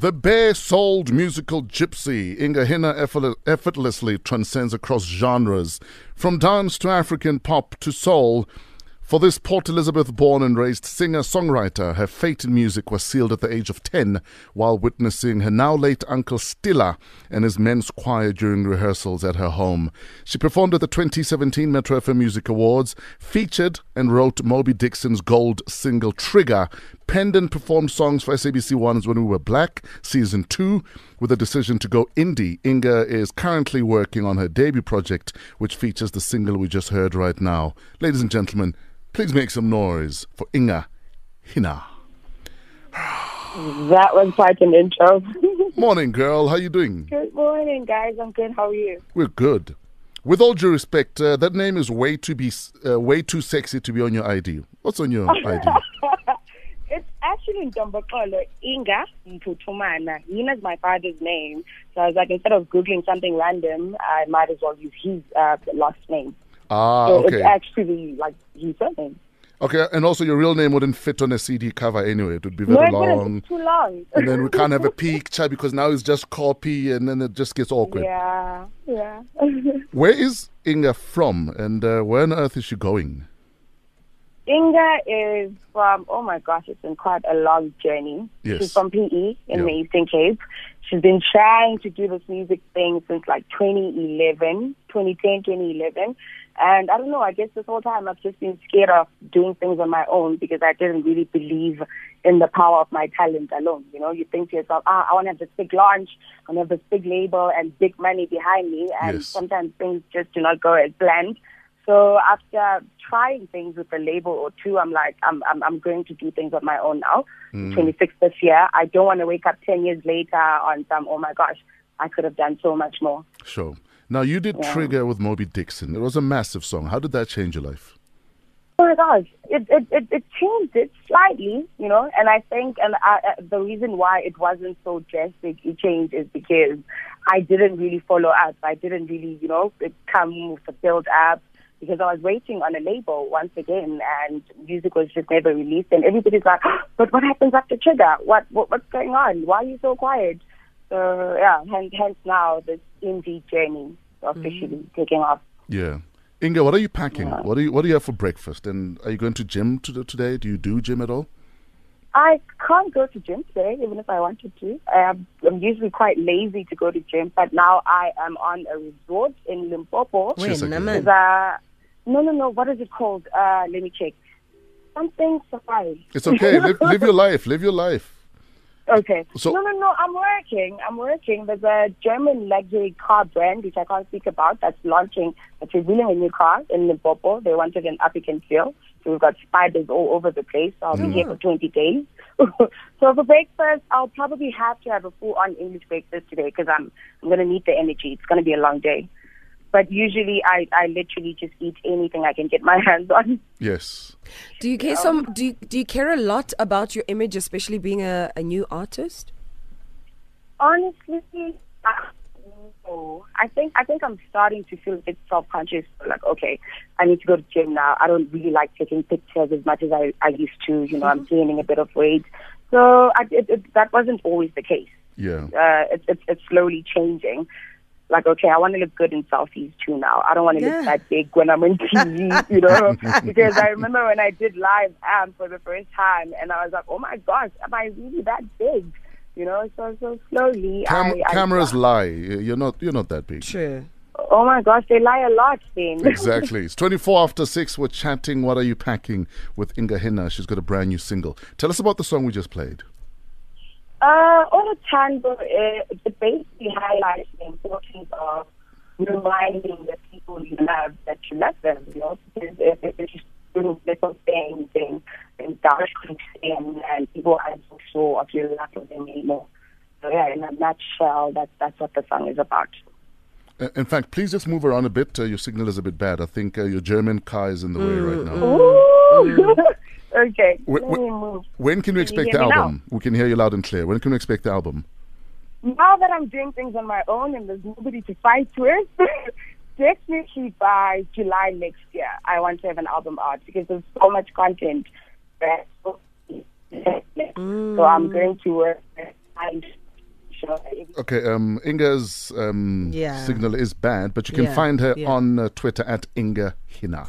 The bare souled musical gypsy, Inga effort- effortlessly transcends across genres, from dance to African pop to soul. For this Port Elizabeth born and raised singer songwriter, her fate in music was sealed at the age of 10 while witnessing her now late uncle Stilla and his men's choir during rehearsals at her home. She performed at the 2017 Metro FM Music Awards, featured and wrote Mobi Dixon's gold single Trigger, penned and performed songs for SABC One's When We Were Black, season 2. With a decision to go indie, Inga is currently working on her debut project, which features the single we just heard right now. Ladies and gentlemen, Please make some noise for Inga Hina. That was quite an intro. Morning, girl. How you doing? good morning, guys. I'm good. How are you? We're good. With all due respect, uh, that name is way too be uh, way too sexy to be on your ID. What's on your ID? It's actually in Ntombokolo Inga Mputumana. Hina's my father's name. So I was like, instead of Googling something random, I might as well use his uh, last name. Ah, So okay. it's actually like his surname. Okay, and also your real name wouldn't fit on a CD cover anyway. It would be very wouldn't. long. It's too long. And then we can't have a picture because now it's just copy and then it just gets awkward. yeah, yeah. Where is Inga from and uh, where on earth is she going? Inga is from, oh my gosh, it's been quite a long journey. Yes. She's from PE in the Eastern Cape. She's been trying to do this music thing since like 2011, 2010, 2011. And I don't know, I guess this whole time I've just been scared of doing things on my own because I didn't really believe in the power of my talent alone. You know, you think to yourself, ah, I want to have this big launch, I want to have this big label and big money behind me. And Yes. sometimes things just do not go as planned. So after trying things with a label or two, I'm like, I'm I'm, I'm going to do things on my own now. 26 this year. I don't want to wake up 10 years later on some. Oh my gosh, I could have done so much more. Sure. Now you did Yeah. Trigger with Mobi Dixon. It was a massive song. How did that change your life? Oh my gosh, it it it, it changed it slightly, you know. And I think, and I, uh, the reason why it wasn't so drastic, it changed, is because I didn't really follow up. I didn't really, you know, come with a build up because I was waiting on a label once again, and music was just never released. And everybody's like, "But what happens after Trigger? What, what what's going on? Why are you so quiet?" So yeah, hence, hence now this indie journey officially taking off. Yeah. Inga, what are you packing? What do you What do you have for breakfast? And are you going to gym to, today? Do you do gym at all? I can't go to gym today, even if I wanted to. Um, I'm usually quite lazy to go to gym, but now I am on a resort in Limpopo. Cheers, Wena again. No, no, no. What is it called? Uh, let me check. Something safari. It's okay. live, live your life. Live your life. Okay. So- no, no, no. I'm working. I'm working. There's a German luxury car brand which I can't speak about that's launching. That's revealing a new car in Limpopo. They wanted an African feel, so we've got spiders all over the place. So I'll be here for 20 days. so for breakfast, I'll probably have to have a full-on English breakfast today because I'm I'm gonna need the energy. It's gonna be a long day. But usually, I I literally just eat anything I can get my hands on. Yes. Do you care some? Do you, do you care a lot about your image, especially being a, a new artist? Honestly, I, no. I think I think I'm starting to feel a bit self-conscious. Like, okay, I need to go to gym now. I don't really like taking pictures as much as I, I used to. You know, I'm gaining a bit of weight, so I, it, it, that wasn't always the case. Yeah. Uh, it, it, it's slowly changing. Like, okay, I want to look good in selfies too now. I don't want to Yeah. look that big when I'm on TV, you know? because I remember when I did live amp for the first time, and I was like, oh my gosh, am I really that big? You know, so so slowly. Cam- I, I, cameras lie. You're not. You're not that big. Sure. Oh my gosh, they lie a lot then. Exactly. It's 24 after 6. We're chatting. What are you packing with Inga Hina? She's got a brand new single. Tell us about the song we just played. Uh, Ola Tango, uh, it basically highlights the importance of reminding the people you love that you love them, you know, because if if it's just little little things and, and dark in and people aren't so sure of your love for them anymore. So yeah, in a nutshell, that's, that's what the song is about. Uh, In fact, please just move around a bit. Uh, your signal is a bit bad. I think uh, your German car is in the way right now. Okay, Wh- let wh- me move. When can we Can expect the hear me now? album? We can hear you loud and clear. When can we expect the album? now that I'm doing things on my own and there's nobody to fight with, definitely by July next year, I want to have an album out because there's so much content. That so I'm going to work and know. Okay, um, Inga's um, Yeah. signal is bad, but you can Yeah, find her yeah. on uh, Twitter at Inga Hina.